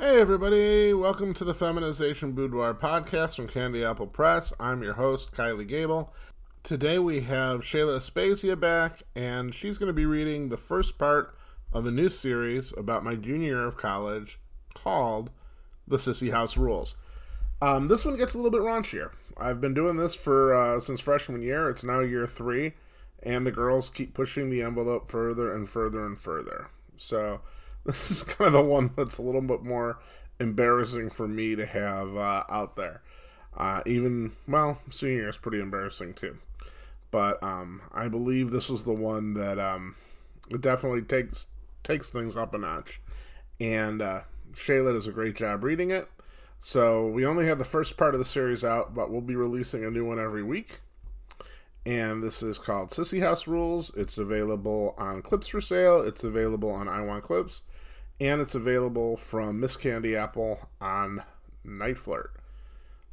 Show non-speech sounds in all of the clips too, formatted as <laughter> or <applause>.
Hey, everybody. Welcome to the Feminization Boudoir podcast from Candy Apple Press. I'm your host, Kylie Gable. Today we have Shayla Aspasia back, and she's going to be reading the first part of a new series about my junior year of college called The Sissy House Rules. Um, this one gets a little bit raunchier. I've been doing this for uh, since freshman year. It's now year three, and the girls keep pushing the envelope further and further and further. So this is kind of the one that's a little bit more embarrassing for me to have uh, out there. Uh, even well, senior is pretty embarrassing too. But um, I believe this is the one that um, it definitely takes takes things up a notch. And uh, Shayla does a great job reading it. So we only have the first part of the series out, but we'll be releasing a new one every week. And this is called Sissy House Rules. It's available on Clips4Sale. It's available on IWantClips and it's available from Miss Candy Apple on NiteFlirt.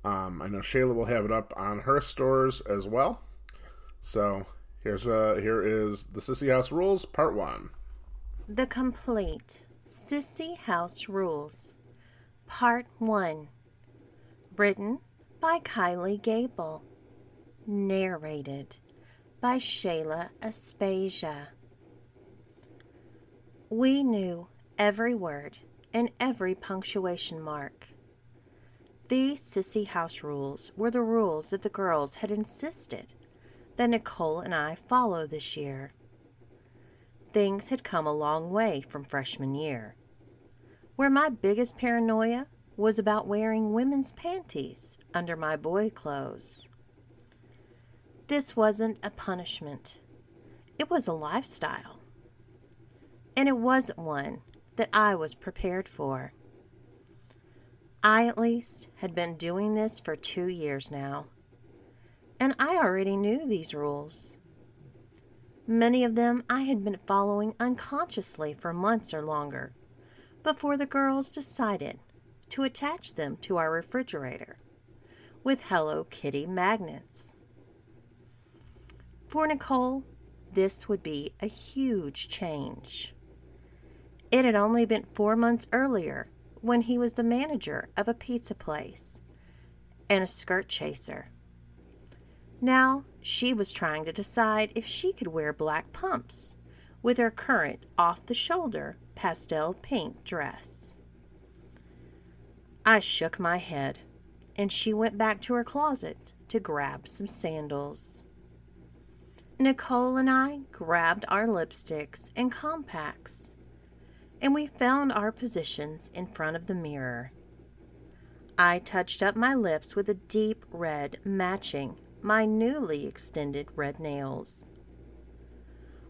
Um, I know Shayla will have it up on her stores as well. So here's uh here is the Sissy House Rules Part One. The complete Sissy House Rules Part One. Written by Kylie Gable. Narrated by Shayla Aspasia. We knew every word and every punctuation mark. These sissy house rules were the rules that the girls had insisted that Nicole and I follow this year. Things had come a long way from freshman year, where my biggest paranoia was about wearing women's panties under my boy clothes. This wasn't a punishment, it was a lifestyle. And it wasn't one that I was prepared for. I, at least, had been doing this for two years now, and I already knew these rules. Many of them I had been following unconsciously for months or longer before the girls decided to attach them to our refrigerator with Hello Kitty magnets. For Nicole, this would be a huge change. It had only been four months earlier when he was the manager of a pizza place and a skirt chaser. Now she was trying to decide if she could wear black pumps with her current off the shoulder pastel pink dress. I shook my head and she went back to her closet to grab some sandals. Nicole and I grabbed our lipsticks and compacts and we found our positions in front of the mirror. I touched up my lips with a deep red matching my newly extended red nails.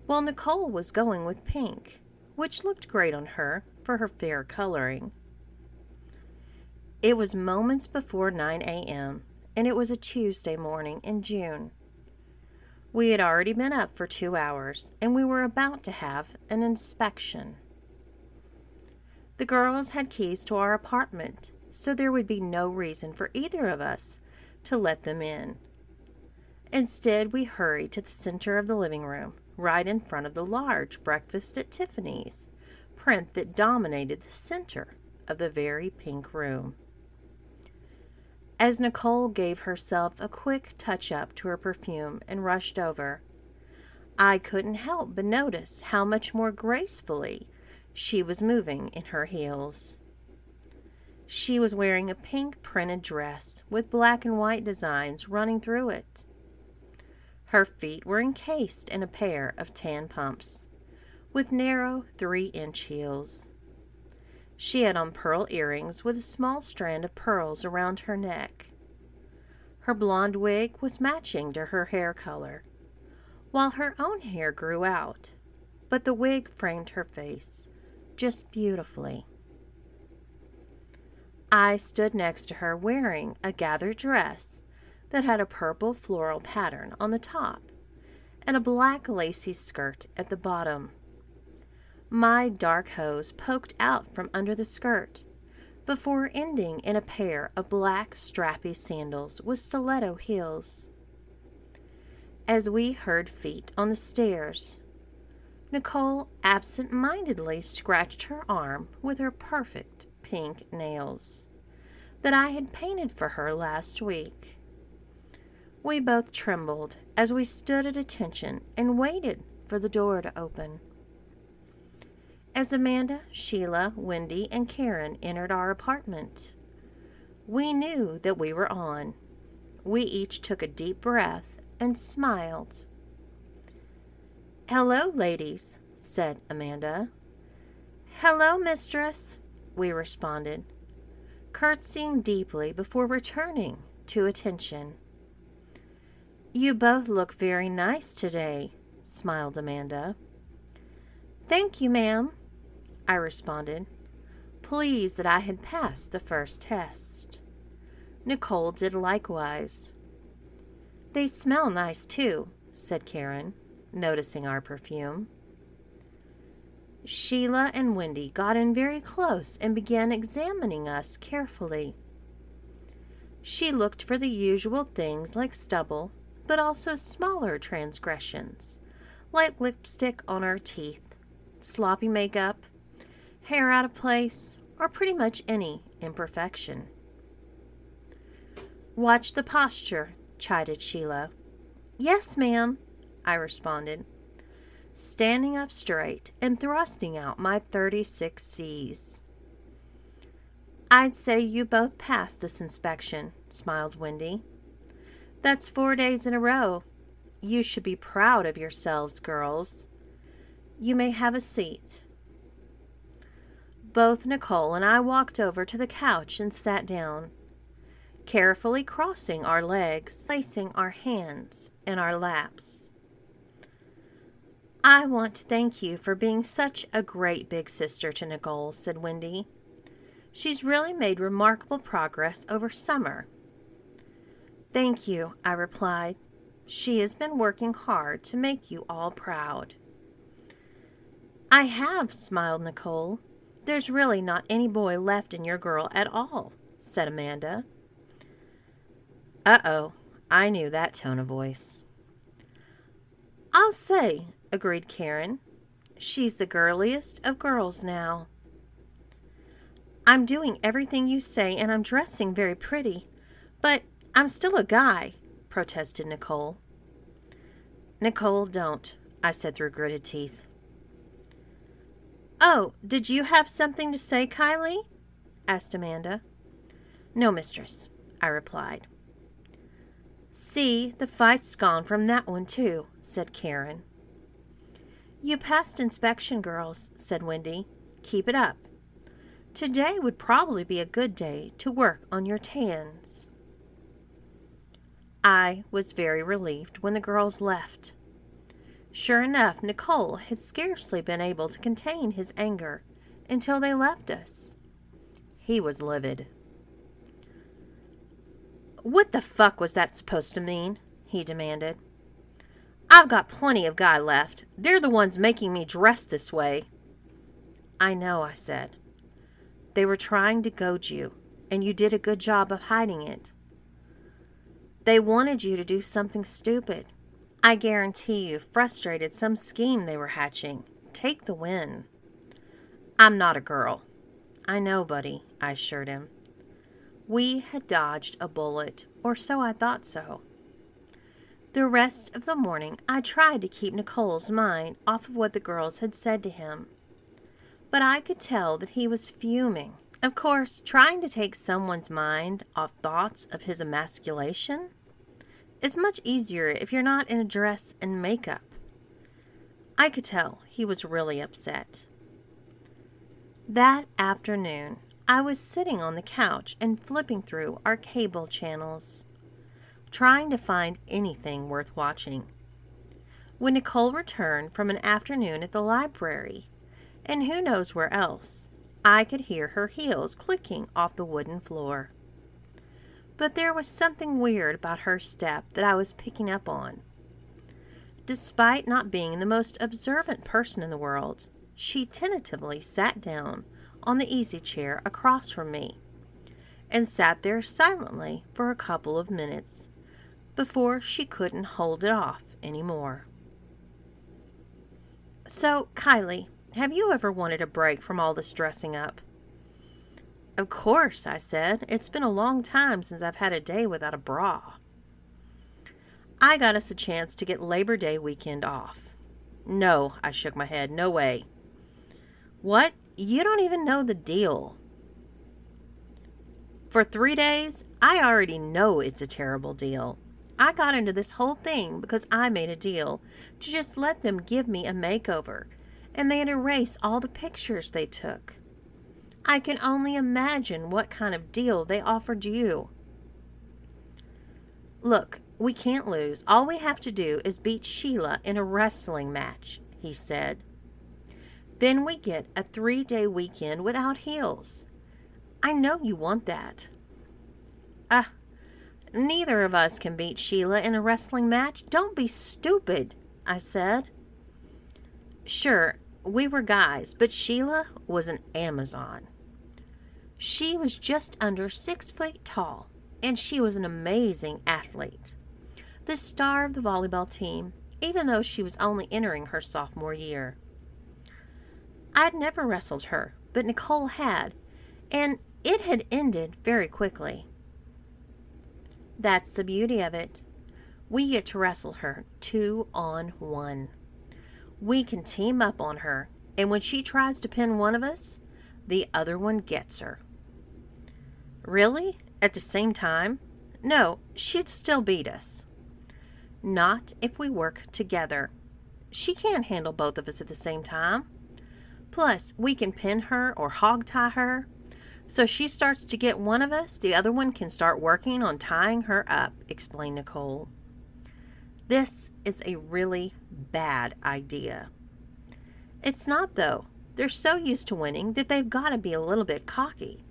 While Nicole was going with pink, which looked great on her for her fair coloring. It was moments before 9 a.m., and it was a Tuesday morning in June. We had already been up for two hours, and we were about to have an inspection. The girls had keys to our apartment, so there would be no reason for either of us to let them in. Instead, we hurried to the center of the living room, right in front of the large breakfast at Tiffany's print that dominated the center of the very pink room. As Nicole gave herself a quick touch up to her perfume and rushed over, I couldn't help but notice how much more gracefully she was moving in her heels. She was wearing a pink printed dress with black and white designs running through it. Her feet were encased in a pair of tan pumps with narrow three inch heels. She had on pearl earrings with a small strand of pearls around her neck. Her blonde wig was matching to her hair color, while her own hair grew out, but the wig framed her face just beautifully. I stood next to her wearing a gathered dress that had a purple floral pattern on the top and a black lacy skirt at the bottom. My dark hose poked out from under the skirt before ending in a pair of black strappy sandals with stiletto heels. As we heard feet on the stairs, Nicole absent mindedly scratched her arm with her perfect pink nails that I had painted for her last week. We both trembled as we stood at attention and waited for the door to open. As Amanda, Sheila, Wendy, and Karen entered our apartment, we knew that we were on. We each took a deep breath and smiled. Hello, ladies, said Amanda. Hello, mistress, we responded, curtsying deeply before returning to attention. You both look very nice today, smiled Amanda. Thank you, ma'am, I responded, pleased that I had passed the first test. Nicole did likewise. They smell nice, too, said Karen, noticing our perfume. Sheila and Wendy got in very close and began examining us carefully. She looked for the usual things like stubble, but also smaller transgressions, like lipstick on our teeth, sloppy makeup, hair out of place, or pretty much any imperfection. Watch the posture, chided Sheila. Yes, ma'am, I responded, standing up straight and thrusting out my 36 C's. I'd say you both passed this inspection, smiled Wendy. That's four days in a row. You should be proud of yourselves, girls. You may have a seat. Both Nicole and I walked over to the couch and sat down, carefully crossing our legs, placing our hands in our laps. I want to thank you for being such a great big sister to Nicole, said Wendy. She's really made remarkable progress over summer. Thank you, I replied. She has been working hard to make you all proud. I have, smiled Nicole. There's really not any boy left in your girl at all, said Amanda. Uh oh, I knew that tone of voice. I'll say, agreed Karen. She's the girliest of girls now. I'm doing everything you say and I'm dressing very pretty, but I'm still a guy, protested Nicole. Nicole, don't, I said through gritted teeth. Oh, did you have something to say, Kylie? asked Amanda. No, mistress, I replied. See, the fight's gone from that one, too, said Karen. You passed inspection, girls, said Wendy. Keep it up. Today would probably be a good day to work on your tans. I was very relieved when the girls left. Sure enough, Nicole had scarcely been able to contain his anger until they left us. He was livid. What the fuck was that supposed to mean? he demanded. I've got plenty of guy left. They're the ones making me dress this way. I know, I said. They were trying to goad you, and you did a good job of hiding it. They wanted you to do something stupid, I guarantee you frustrated some scheme they were hatching. Take the win. I'm not a girl. I know, buddy, I assured him. We had dodged a bullet, or so I thought so. The rest of the morning I tried to keep Nicole's mind off of what the girls had said to him. But I could tell that he was fuming. Of course, trying to take someone's mind off thoughts of his emasculation is much easier if you're not in a dress and makeup. I could tell he was really upset. That afternoon, I was sitting on the couch and flipping through our cable channels, trying to find anything worth watching. When Nicole returned from an afternoon at the library, and who knows where else, I could hear her heels clicking off the wooden floor but there was something weird about her step that I was picking up on. Despite not being the most observant person in the world, she tentatively sat down on the easy chair across from me and sat there silently for a couple of minutes before she couldn't hold it off any more. So, Kylie, have you ever wanted a break from all this dressing up? Of course, I said. It's been a long time since I've had a day without a bra. I got us a chance to get Labor Day weekend off. No, I shook my head. No way. What? You don't even know the deal. For three days, I already know it's a terrible deal. I got into this whole thing because I made a deal to just let them give me a makeover, and they'd erase all the pictures they took. I can only imagine what kind of deal they offered you. Look, we can't lose. All we have to do is beat Sheila in a wrestling match, he said. Then we get a three day weekend without heels. I know you want that. Ah, neither of us can beat Sheila in a wrestling match. Don't be stupid, I said. Sure, we were guys, but Sheila was an Amazon. She was just under six feet tall, and she was an amazing athlete the star of the volleyball team, even though she was only entering her sophomore year. I'd never wrestled her, but Nicole had, and it had ended very quickly. That's the beauty of it. We get to wrestle her two on one. We can team up on her, and when she tries to pin one of us, the other one gets her. Really? At the same time? No, she'd still beat us. Not if we work together. She can't handle both of us at the same time. Plus, we can pin her or hog tie her. So she starts to get one of us, the other one can start working on tying her up, explained Nicole. This is a really bad idea. It's not, though. They're so used to winning that they've got to be a little bit cocky.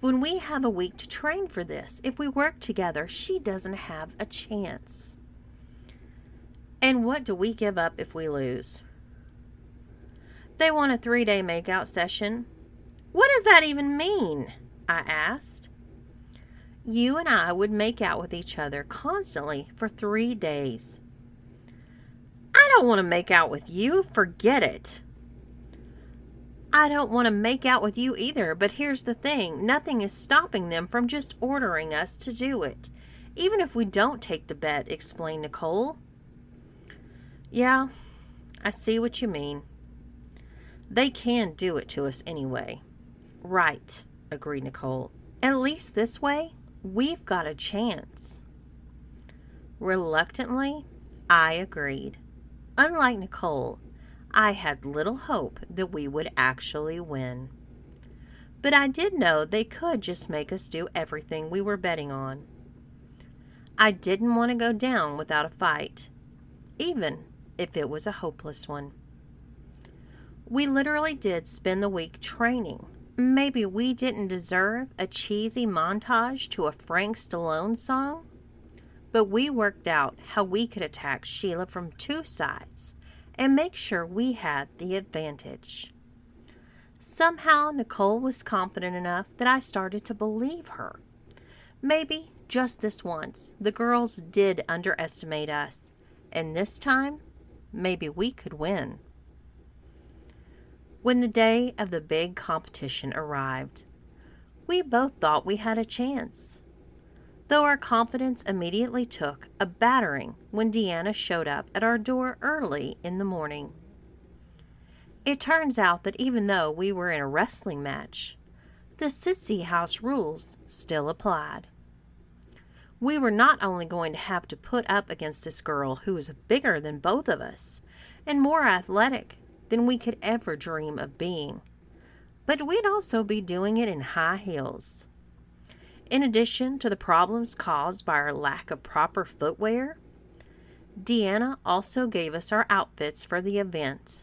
When we have a week to train for this, if we work together, she doesn't have a chance. And what do we give up if we lose? They want a three day makeout session. What does that even mean? I asked. You and I would make out with each other constantly for three days. I don't want to make out with you. Forget it. I don't want to make out with you either, but here's the thing nothing is stopping them from just ordering us to do it, even if we don't take the bet, explained Nicole. Yeah, I see what you mean. They can do it to us anyway. Right, agreed Nicole. At least this way, we've got a chance. Reluctantly, I agreed. Unlike Nicole, I had little hope that we would actually win. But I did know they could just make us do everything we were betting on. I didn't want to go down without a fight, even if it was a hopeless one. We literally did spend the week training. Maybe we didn't deserve a cheesy montage to a Frank Stallone song, but we worked out how we could attack Sheila from two sides and make sure we had the advantage. Somehow, Nicole was confident enough that I started to believe her. Maybe just this once, the girls did underestimate us, and this time maybe we could win. When the day of the big competition arrived, we both thought we had a chance. Though our confidence immediately took a battering when Deanna showed up at our door early in the morning. It turns out that even though we were in a wrestling match, the Sissy House rules still applied we were not only going to have to put up against this girl who was bigger than both of us and more athletic than we could ever dream of being, but we'd also be doing it in high heels. In addition to the problems caused by our lack of proper footwear, Deanna also gave us our outfits for the event.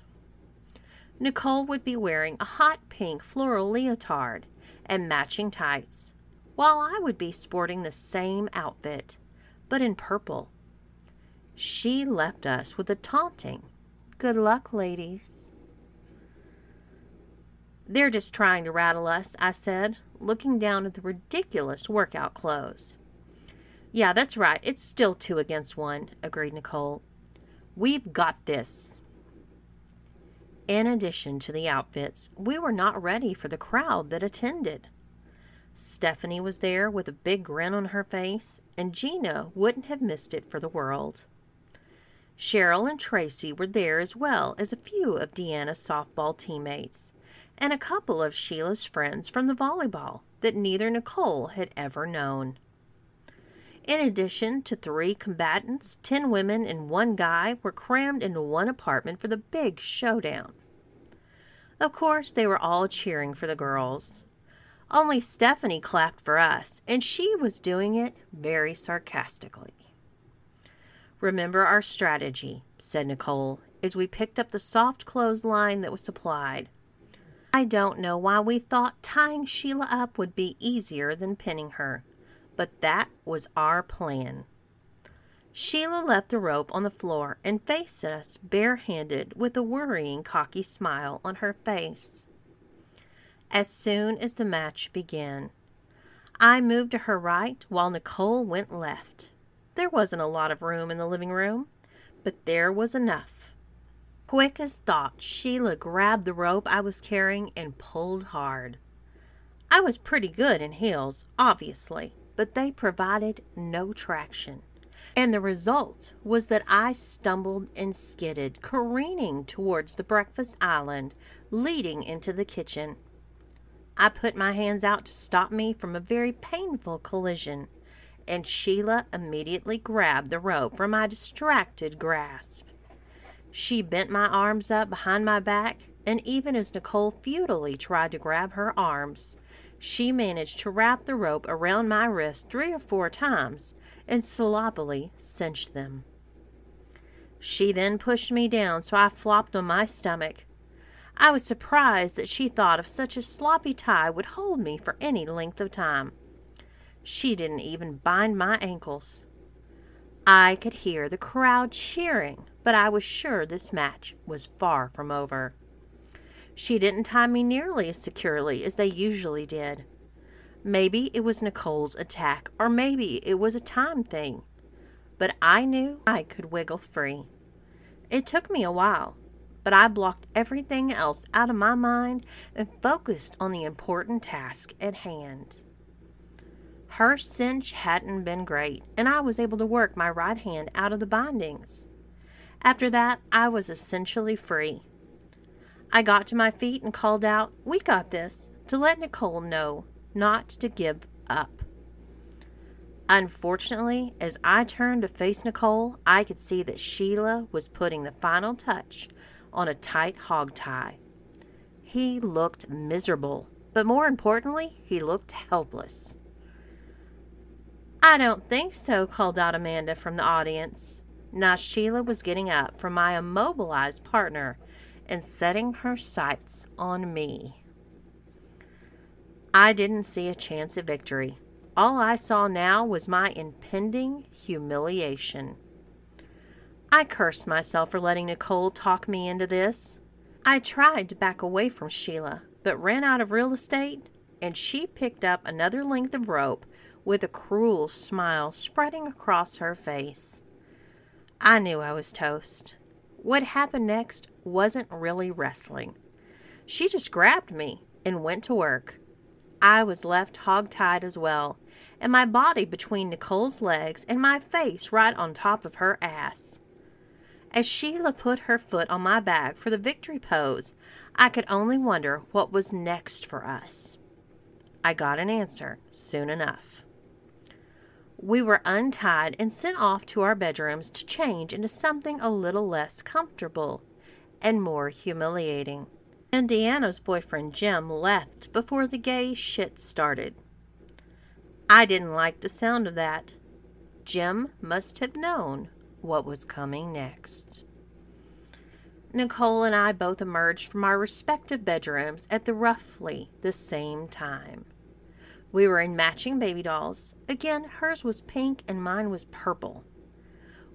Nicole would be wearing a hot pink floral leotard and matching tights while I would be sporting the same outfit, but in purple. She left us with a taunting, Good luck, ladies. They're just trying to rattle us, I said, looking down at the ridiculous workout clothes. Yeah, that's right. It's still two against one, agreed Nicole. We've got this. In addition to the outfits, we were not ready for the crowd that attended. Stephanie was there with a big grin on her face, and Gina wouldn't have missed it for the world. Cheryl and Tracy were there as well as a few of Deanna's softball teammates and a couple of Sheila's friends from the volleyball that neither Nicole had ever known. In addition to three combatants, ten women and one guy were crammed into one apartment for the big showdown. Of course, they were all cheering for the girls. Only Stephanie clapped for us, and she was doing it very sarcastically. Remember our strategy, said Nicole, as we picked up the soft clothesline that was supplied. I don't know why we thought tying Sheila up would be easier than pinning her, but that was our plan. Sheila left the rope on the floor and faced us barehanded with a worrying, cocky smile on her face. As soon as the match began, I moved to her right while Nicole went left. There wasn't a lot of room in the living room, but there was enough. Quick as thought, Sheila grabbed the rope I was carrying and pulled hard. I was pretty good in heels, obviously, but they provided no traction. And the result was that I stumbled and skidded, careening towards the breakfast island leading into the kitchen. I put my hands out to stop me from a very painful collision, and Sheila immediately grabbed the rope from my distracted grasp. She bent my arms up behind my back, and even as Nicole futilely tried to grab her arms, she managed to wrap the rope around my wrist three or four times and sloppily cinched them. She then pushed me down so I flopped on my stomach. I was surprised that she thought of such a sloppy tie would hold me for any length of time. She didn't even bind my ankles. I could hear the crowd cheering, but I was sure this match was far from over. She didn't tie me nearly as securely as they usually did. Maybe it was Nicole's attack, or maybe it was a time thing. But I knew I could wiggle free. It took me a while, but I blocked everything else out of my mind and focused on the important task at hand. Her cinch hadn't been great, and I was able to work my right hand out of the bindings. After that, I was essentially free. I got to my feet and called out, We got this, to let Nicole know not to give up. Unfortunately, as I turned to face Nicole, I could see that Sheila was putting the final touch on a tight hog tie. He looked miserable, but more importantly, he looked helpless. I don't think so, called out Amanda from the audience. Now Sheila was getting up from my immobilized partner and setting her sights on me. I didn't see a chance at victory. All I saw now was my impending humiliation. I cursed myself for letting Nicole talk me into this. I tried to back away from Sheila, but ran out of real estate, and she picked up another length of rope with a cruel smile spreading across her face. I knew I was toast. What happened next wasn't really wrestling. She just grabbed me and went to work. I was left hog-tied as well, and my body between Nicole's legs and my face right on top of her ass. As Sheila put her foot on my back for the victory pose, I could only wonder what was next for us. I got an answer soon enough. We were untied and sent off to our bedrooms to change into something a little less comfortable and more humiliating. And Deanna's boyfriend Jim left before the gay shit started. I didn't like the sound of that. Jim must have known what was coming next. Nicole and I both emerged from our respective bedrooms at the roughly the same time. We were in matching baby dolls. Again, hers was pink and mine was purple.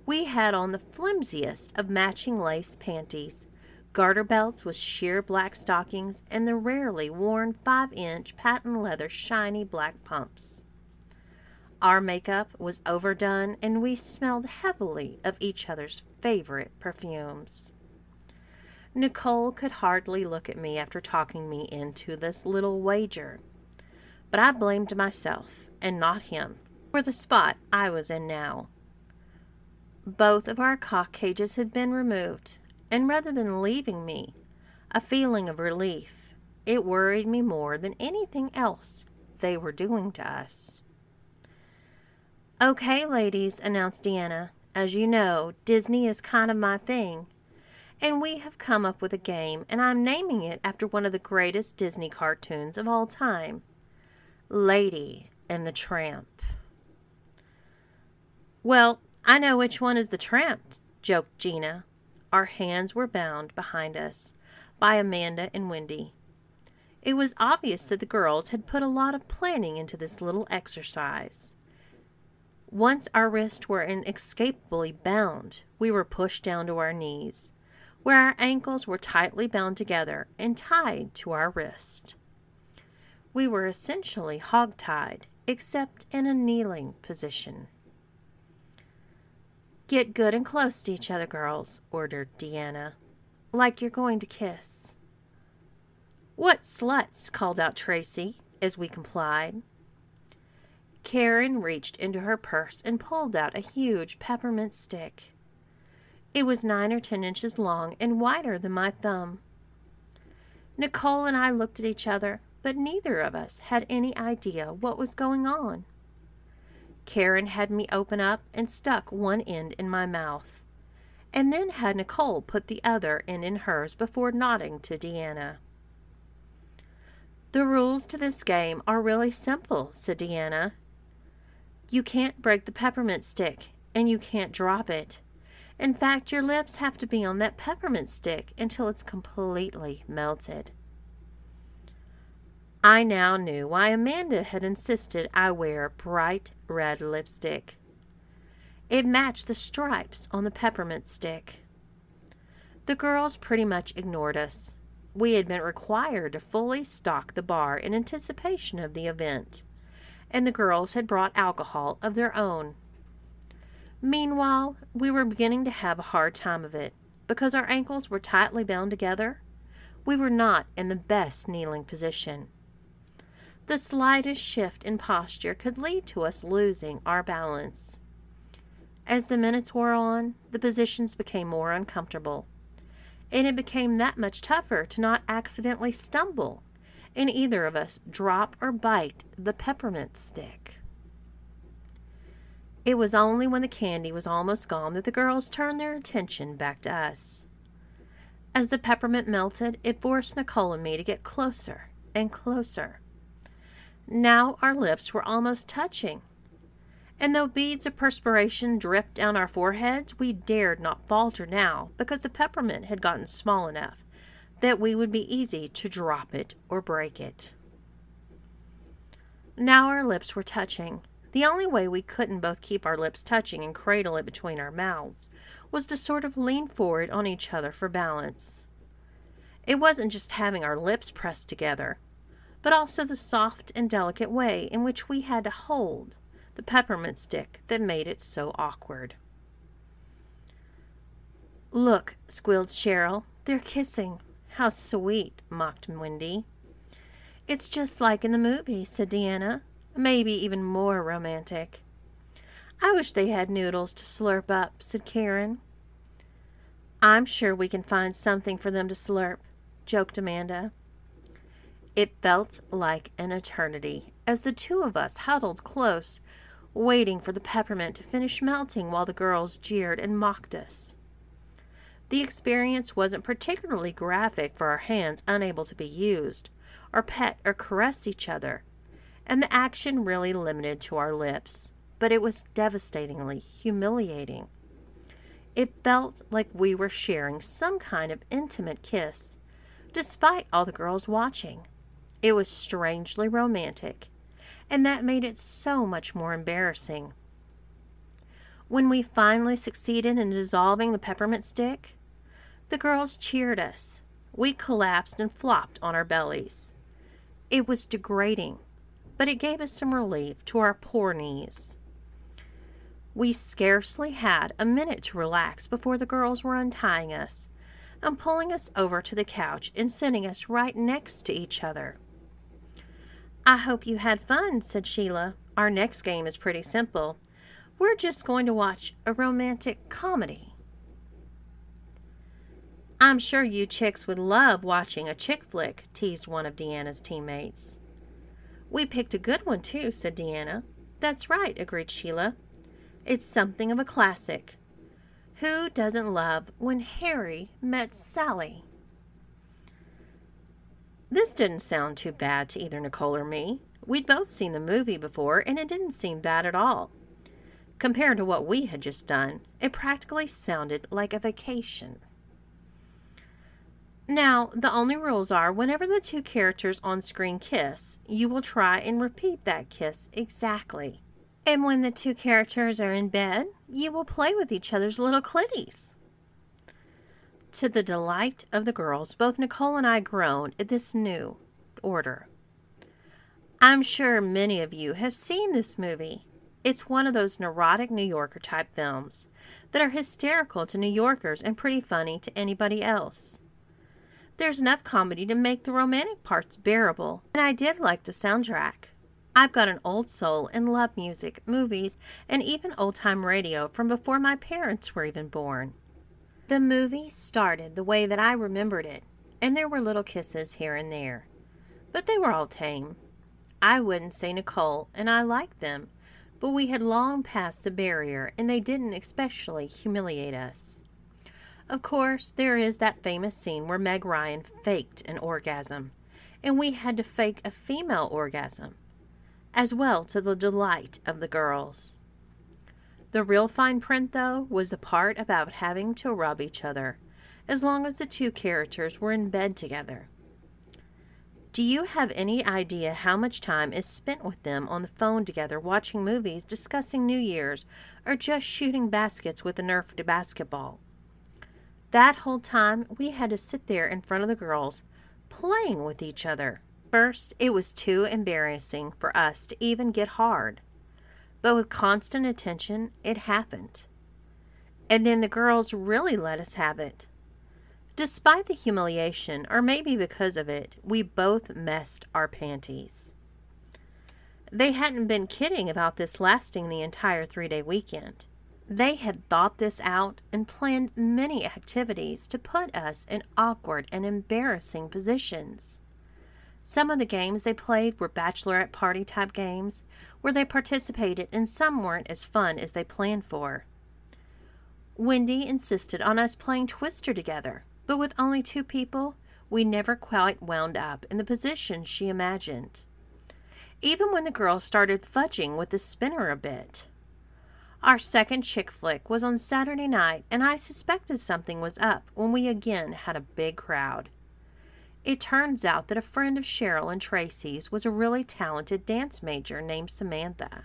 We had on the flimsiest of matching lace panties garter belts with sheer black stockings, and the rarely worn five inch patent leather shiny black pumps. Our makeup was overdone, and we smelled heavily of each other's favorite perfumes. Nicole could hardly look at me after talking me into this little wager. But I blamed myself and not him for the spot I was in now. Both of our cock cages had been removed, and rather than leaving me a feeling of relief, it worried me more than anything else they were doing to us. Okay, ladies, announced Deanna. As you know, Disney is kind of my thing. And we have come up with a game, and I'm naming it after one of the greatest Disney cartoons of all time Lady and the Tramp. Well, I know which one is the tramp, joked Gina. Our hands were bound behind us by Amanda and Wendy. It was obvious that the girls had put a lot of planning into this little exercise. Once our wrists were inescapably bound, we were pushed down to our knees, where our ankles were tightly bound together and tied to our wrist. We were essentially hog-tied, except in a kneeling position. Get good and close to each other, girls, ordered Deanna, like you're going to kiss. What sluts, called out Tracy as we complied. Karen reached into her purse and pulled out a huge peppermint stick. It was nine or ten inches long and wider than my thumb. Nicole and I looked at each other, but neither of us had any idea what was going on. Karen had me open up and stuck one end in my mouth, and then had Nicole put the other end in hers before nodding to Deanna. The rules to this game are really simple, said Deanna. You can't break the peppermint stick, and you can't drop it. In fact, your lips have to be on that peppermint stick until it's completely melted. I now knew why Amanda had insisted I wear bright red lipstick. It matched the stripes on the peppermint stick. The girls pretty much ignored us. We had been required to fully stock the bar in anticipation of the event, and the girls had brought alcohol of their own. Meanwhile, we were beginning to have a hard time of it because our ankles were tightly bound together. We were not in the best kneeling position. The slightest shift in posture could lead to us losing our balance. As the minutes wore on, the positions became more uncomfortable, and it became that much tougher to not accidentally stumble and either of us drop or bite the peppermint stick. It was only when the candy was almost gone that the girls turned their attention back to us. As the peppermint melted, it forced Nicole and me to get closer and closer. Now our lips were almost touching. And though beads of perspiration dripped down our foreheads, we dared not falter now because the peppermint had gotten small enough that we would be easy to drop it or break it. Now our lips were touching. The only way we couldn't both keep our lips touching and cradle it between our mouths was to sort of lean forward on each other for balance. It wasn't just having our lips pressed together but also the soft and delicate way in which we had to hold the peppermint stick that made it so awkward. Look, squealed Cheryl, they're kissing. How sweet, mocked Wendy. It's just like in the movie, said Deanna. Maybe even more romantic. I wish they had noodles to slurp up, said Karen. I'm sure we can find something for them to slurp, joked Amanda. It felt like an eternity as the two of us huddled close, waiting for the peppermint to finish melting while the girls jeered and mocked us. The experience wasn't particularly graphic for our hands unable to be used, or pet or caress each other, and the action really limited to our lips, but it was devastatingly humiliating. It felt like we were sharing some kind of intimate kiss, despite all the girls watching. It was strangely romantic, and that made it so much more embarrassing. When we finally succeeded in dissolving the peppermint stick, the girls cheered us. We collapsed and flopped on our bellies. It was degrading, but it gave us some relief to our poor knees. We scarcely had a minute to relax before the girls were untying us and pulling us over to the couch and sitting us right next to each other. I hope you had fun, said Sheila. Our next game is pretty simple. We're just going to watch a romantic comedy. I'm sure you chicks would love watching a chick flick, teased one of Deanna's teammates. We picked a good one, too, said Deanna. That's right, agreed Sheila. It's something of a classic. Who doesn't love when Harry met Sally? This didn't sound too bad to either Nicole or me. We'd both seen the movie before, and it didn't seem bad at all. Compared to what we had just done, it practically sounded like a vacation. Now, the only rules are whenever the two characters on screen kiss, you will try and repeat that kiss exactly. And when the two characters are in bed, you will play with each other's little clitties. To the delight of the girls, both Nicole and I groaned at this new order. I'm sure many of you have seen this movie. It's one of those neurotic New Yorker type films that are hysterical to New Yorkers and pretty funny to anybody else. There's enough comedy to make the romantic parts bearable, and I did like the soundtrack. I've got an old soul and love music, movies, and even old time radio from before my parents were even born. The movie started the way that I remembered it, and there were little kisses here and there, but they were all tame. I wouldn't say Nicole and I liked them, but we had long passed the barrier and they didn't especially humiliate us. Of course, there is that famous scene where Meg Ryan faked an orgasm, and we had to fake a female orgasm, as well to the delight of the girls. The real fine print, though, was the part about having to rub each other, as long as the two characters were in bed together. Do you have any idea how much time is spent with them on the phone together watching movies, discussing New Year's, or just shooting baskets with a Nerf basketball? That whole time, we had to sit there in front of the girls, playing with each other. First, it was too embarrassing for us to even get hard but with constant attention, it happened. And then the girls really let us have it. Despite the humiliation, or maybe because of it, we both messed our panties. They hadn't been kidding about this lasting the entire three day weekend. They had thought this out and planned many activities to put us in awkward and embarrassing positions. Some of the games they played were bachelorette party type games where they participated and some weren't as fun as they planned for. Wendy insisted on us playing Twister together, but with only two people, we never quite wound up in the position she imagined. Even when the girls started fudging with the spinner a bit. Our second chick flick was on Saturday night, and I suspected something was up when we again had a big crowd. It turns out that a friend of Cheryl and Tracy's was a really talented dance major named Samantha.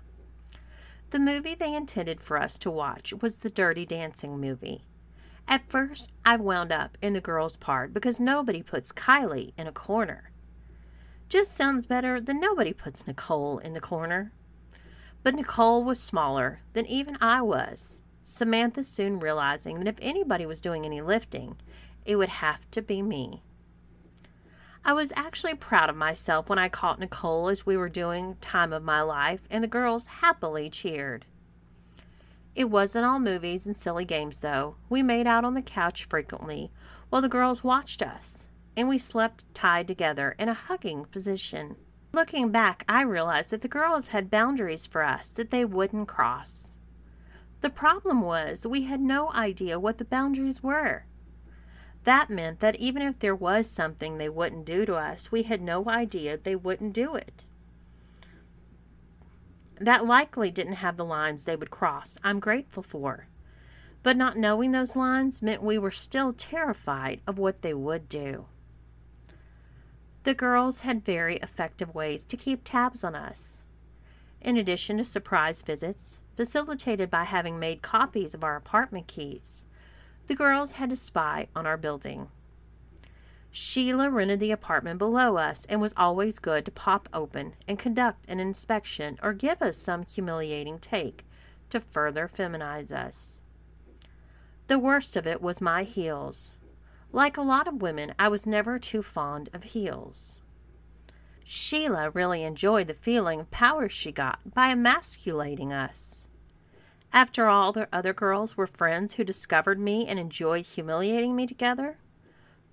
The movie they intended for us to watch was the Dirty Dancing movie. At first, I wound up in the girl's part because nobody puts Kylie in a corner. Just sounds better than nobody puts Nicole in the corner. But Nicole was smaller than even I was. Samantha soon realizing that if anybody was doing any lifting, it would have to be me. I was actually proud of myself when I caught Nicole as we were doing Time of My Life, and the girls happily cheered. It wasn't all movies and silly games, though. We made out on the couch frequently while the girls watched us, and we slept tied together in a hugging position. Looking back, I realized that the girls had boundaries for us that they wouldn't cross. The problem was we had no idea what the boundaries were. That meant that even if there was something they wouldn't do to us, we had no idea they wouldn't do it. That likely didn't have the lines they would cross, I'm grateful for. But not knowing those lines meant we were still terrified of what they would do. The girls had very effective ways to keep tabs on us. In addition to surprise visits, facilitated by having made copies of our apartment keys, the girls had to spy on our building. Sheila rented the apartment below us and was always good to pop open and conduct an inspection or give us some humiliating take to further feminize us. The worst of it was my heels. Like a lot of women, I was never too fond of heels. Sheila really enjoyed the feeling of power she got by emasculating us. After all, the other girls were friends who discovered me and enjoyed humiliating me together.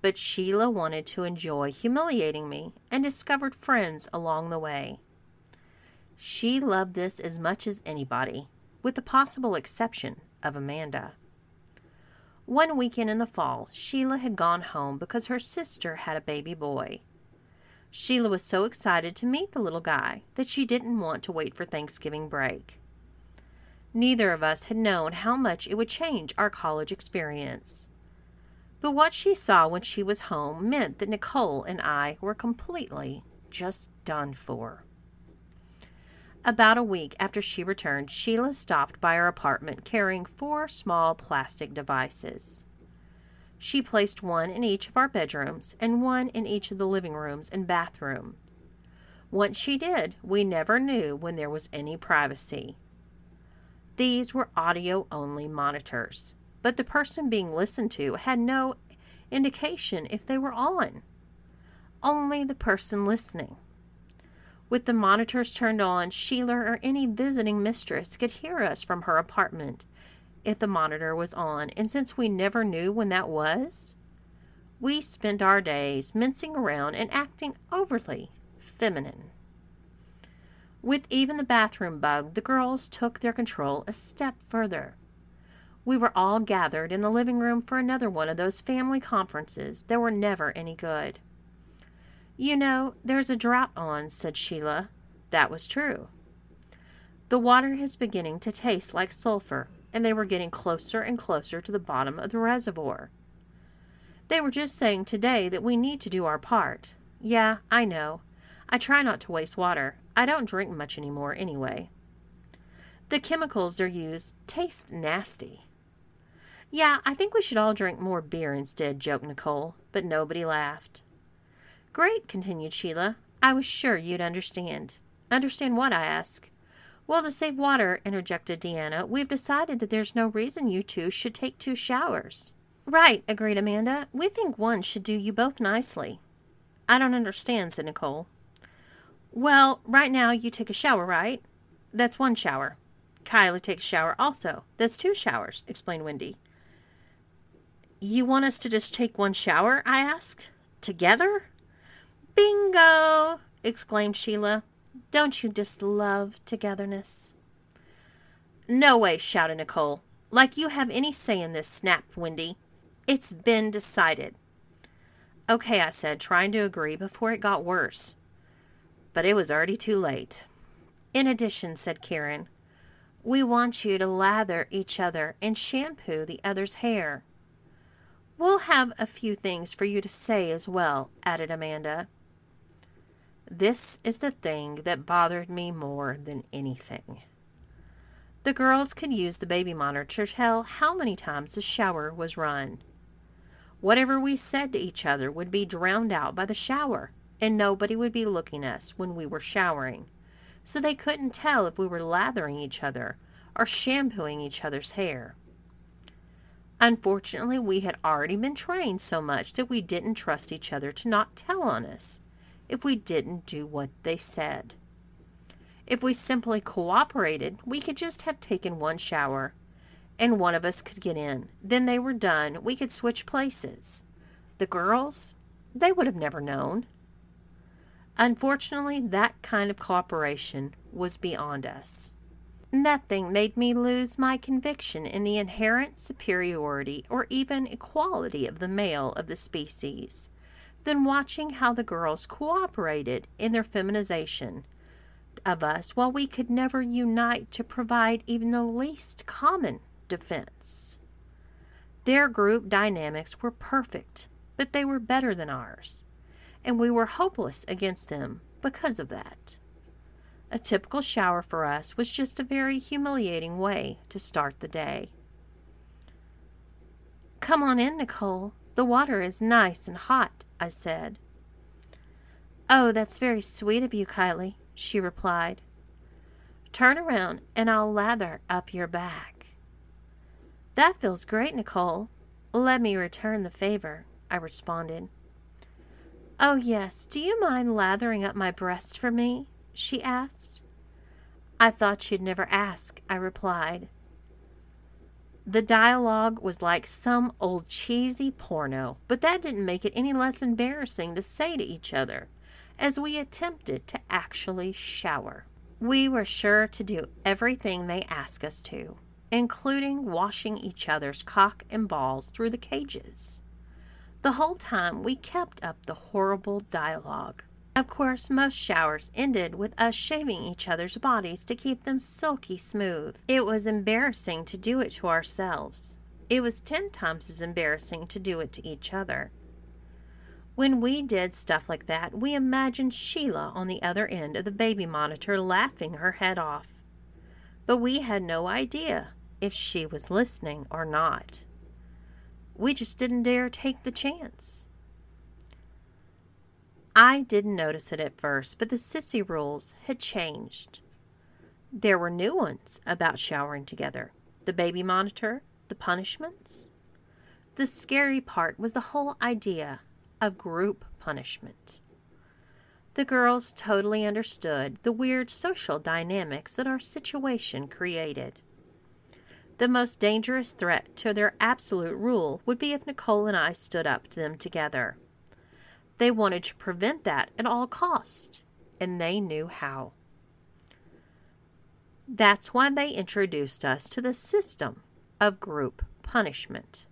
But Sheila wanted to enjoy humiliating me and discovered friends along the way. She loved this as much as anybody, with the possible exception of Amanda. One weekend in the fall, Sheila had gone home because her sister had a baby boy. Sheila was so excited to meet the little guy that she didn't want to wait for Thanksgiving break. Neither of us had known how much it would change our college experience. But what she saw when she was home meant that Nicole and I were completely just done for. About a week after she returned, Sheila stopped by our apartment carrying four small plastic devices. She placed one in each of our bedrooms and one in each of the living rooms and bathroom. Once she did, we never knew when there was any privacy. These were audio only monitors, but the person being listened to had no indication if they were on. Only the person listening. With the monitors turned on, Sheila or any visiting mistress could hear us from her apartment if the monitor was on, and since we never knew when that was, we spent our days mincing around and acting overly feminine. With even the bathroom bug, the girls took their control a step further. We were all gathered in the living room for another one of those family conferences that were never any good. You know, there's a drought on, said Sheila. That was true. The water is beginning to taste like sulfur, and they were getting closer and closer to the bottom of the reservoir. They were just saying today that we need to do our part. Yeah, I know. I try not to waste water. I don't drink much anymore anyway. The chemicals they're used taste nasty. Yeah, I think we should all drink more beer instead, joked Nicole, but nobody laughed. Great, continued Sheila. I was sure you'd understand. Understand what? I asked. Well, to save water, interjected Deanna, we've decided that there's no reason you two should take two showers. Right, agreed Amanda. We think one should do you both nicely. I don't understand, said Nicole. Well, right now you take a shower, right? That's one shower. Kyla takes a shower also. That's two showers, explained Wendy. You want us to just take one shower? I asked. Together? Bingo! exclaimed Sheila. Don't you just love togetherness? No way, shouted Nicole. Like you have any say in this, snapped Wendy. It's been decided. Okay, I said, trying to agree before it got worse. But it was already too late. In addition, said Karen, we want you to lather each other and shampoo the other's hair. We'll have a few things for you to say as well, added Amanda. This is the thing that bothered me more than anything. The girls could use the baby monitor to tell how many times the shower was run. Whatever we said to each other would be drowned out by the shower, and nobody would be looking at us when we were showering, so they couldn't tell if we were lathering each other or shampooing each other's hair. Unfortunately, we had already been trained so much that we didn't trust each other to not tell on us if we didn't do what they said. If we simply cooperated, we could just have taken one shower and one of us could get in. Then they were done. We could switch places. The girls, they would have never known. Unfortunately, that kind of cooperation was beyond us. Nothing made me lose my conviction in the inherent superiority or even equality of the male of the species than watching how the girls cooperated in their feminization of us while we could never unite to provide even the least common defense. Their group dynamics were perfect, but they were better than ours, and we were hopeless against them because of that. A typical shower for us was just a very humiliating way to start the day. Come on in, Nicole. The water is nice and hot, I said. Oh, that's very sweet of you, Kylie, she replied. Turn around and I'll lather up your back. That feels great, Nicole. Let me return the favor, I responded. Oh, yes, do you mind lathering up my breast for me? she asked. I thought you'd never ask, I replied. The dialogue was like some old cheesy porno, but that didn't make it any less embarrassing to say to each other as we attempted to actually shower. We were sure to do everything they asked us to, including washing each other's cock and balls through the cages. The whole time we kept up the horrible dialogue. Of course, most showers ended with us shaving each other's bodies to keep them silky smooth. It was embarrassing to do it to ourselves. It was ten times as embarrassing to do it to each other. When we did stuff like that, we imagined Sheila on the other end of the baby monitor laughing her head off. But we had no idea if she was listening or not. We just didn't dare take the chance. I didn't notice it at first, but the sissy rules had changed. There were new ones about showering together the baby monitor, the punishments. The scary part was the whole idea of group punishment. The girls totally understood the weird social dynamics that our situation created. The most dangerous threat to their absolute rule would be if Nicole and I stood up to them together. They wanted to prevent that at all cost, and they knew how. That's why they introduced us to the system of group punishment.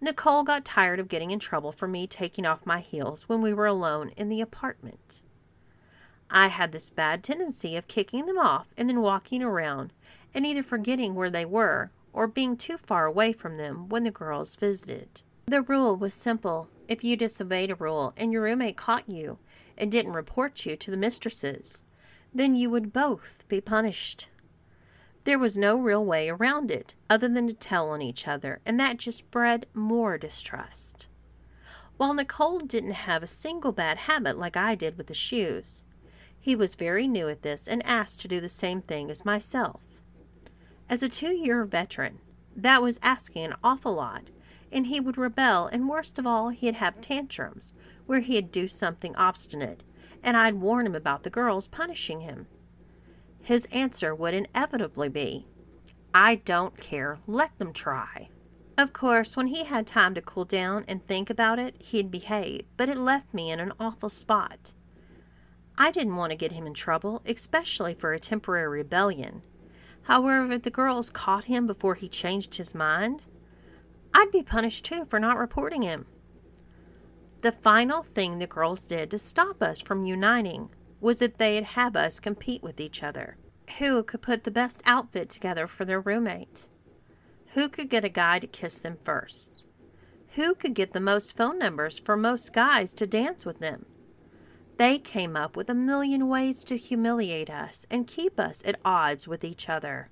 Nicole got tired of getting in trouble for me taking off my heels when we were alone in the apartment. I had this bad tendency of kicking them off and then walking around and either forgetting where they were or being too far away from them when the girls visited. The rule was simple. If you disobeyed a rule and your roommate caught you and didn't report you to the mistresses, then you would both be punished. There was no real way around it other than to tell on each other, and that just bred more distrust. While Nicole didn't have a single bad habit like I did with the shoes, he was very new at this and asked to do the same thing as myself. As a two year veteran, that was asking an awful lot, and he would rebel, and worst of all, he'd have tantrums where he'd do something obstinate, and I'd warn him about the girls punishing him his answer would inevitably be, I don't care, let them try. Of course, when he had time to cool down and think about it, he'd behave, but it left me in an awful spot. I didn't want to get him in trouble, especially for a temporary rebellion. However, if the girls caught him before he changed his mind, I'd be punished too for not reporting him. The final thing the girls did to stop us from uniting was that they'd have us compete with each other. Who could put the best outfit together for their roommate? Who could get a guy to kiss them first? Who could get the most phone numbers for most guys to dance with them? They came up with a million ways to humiliate us and keep us at odds with each other.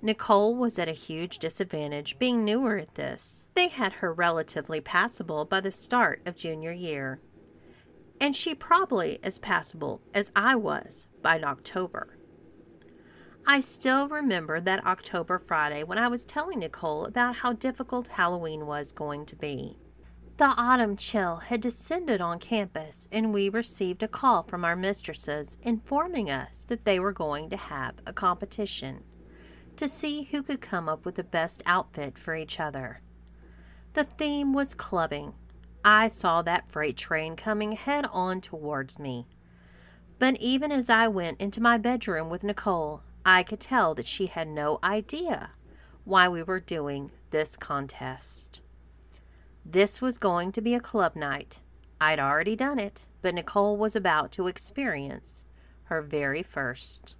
Nicole was at a huge disadvantage being newer at this. They had her relatively passable by the start of junior year and she probably as passable as I was by October. I still remember that October Friday when I was telling Nicole about how difficult Halloween was going to be. The autumn chill had descended on campus, and we received a call from our mistresses informing us that they were going to have a competition to see who could come up with the best outfit for each other. The theme was clubbing, I saw that freight train coming head on towards me. But even as I went into my bedroom with Nicole, I could tell that she had no idea why we were doing this contest. This was going to be a club night. I'd already done it, but Nicole was about to experience her very first.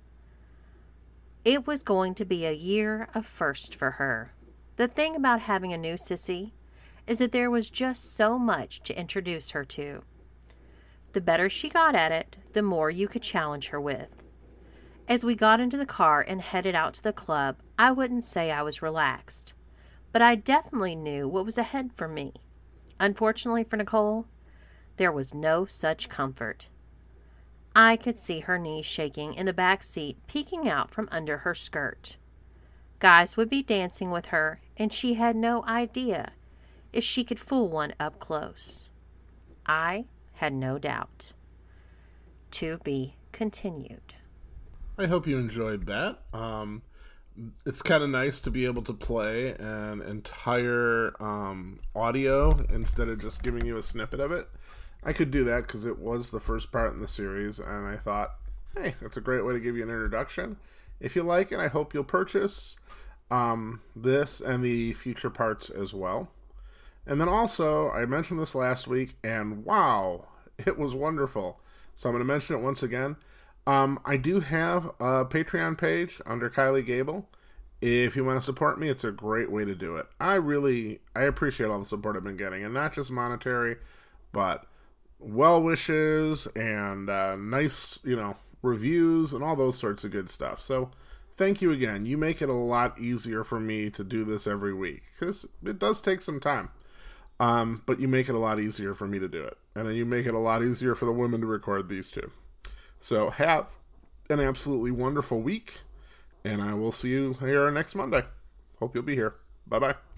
It was going to be a year of first for her. The thing about having a new sissy is that there was just so much to introduce her to. The better she got at it, the more you could challenge her with. As we got into the car and headed out to the club, I wouldn't say I was relaxed, but I definitely knew what was ahead for me. Unfortunately for Nicole, there was no such comfort. I could see her knees shaking in the back seat, peeking out from under her skirt. Guys would be dancing with her, and she had no idea if she could fool one up close. I had no doubt. To be continued. I hope you enjoyed that. Um, it's kind of nice to be able to play an entire um, audio instead of just giving you a snippet of it. I could do that because it was the first part in the series, and I thought, hey, that's a great way to give you an introduction. If you like it, I hope you'll purchase um, this and the future parts as well. And then also, I mentioned this last week, and wow, <laughs> it was wonderful. So I'm going to mention it once again. Um, I do have a Patreon page under Kylie Gable. If you want to support me, it's a great way to do it. I really, I appreciate all the support I've been getting, and not just monetary, but well wishes and uh, nice, you know, reviews and all those sorts of good stuff. So thank you again. You make it a lot easier for me to do this every week because it does take some time. Um, but you make it a lot easier for me to do it. And then you make it a lot easier for the women to record these too. So have an absolutely wonderful week. And I will see you here next Monday. Hope you'll be here. Bye bye.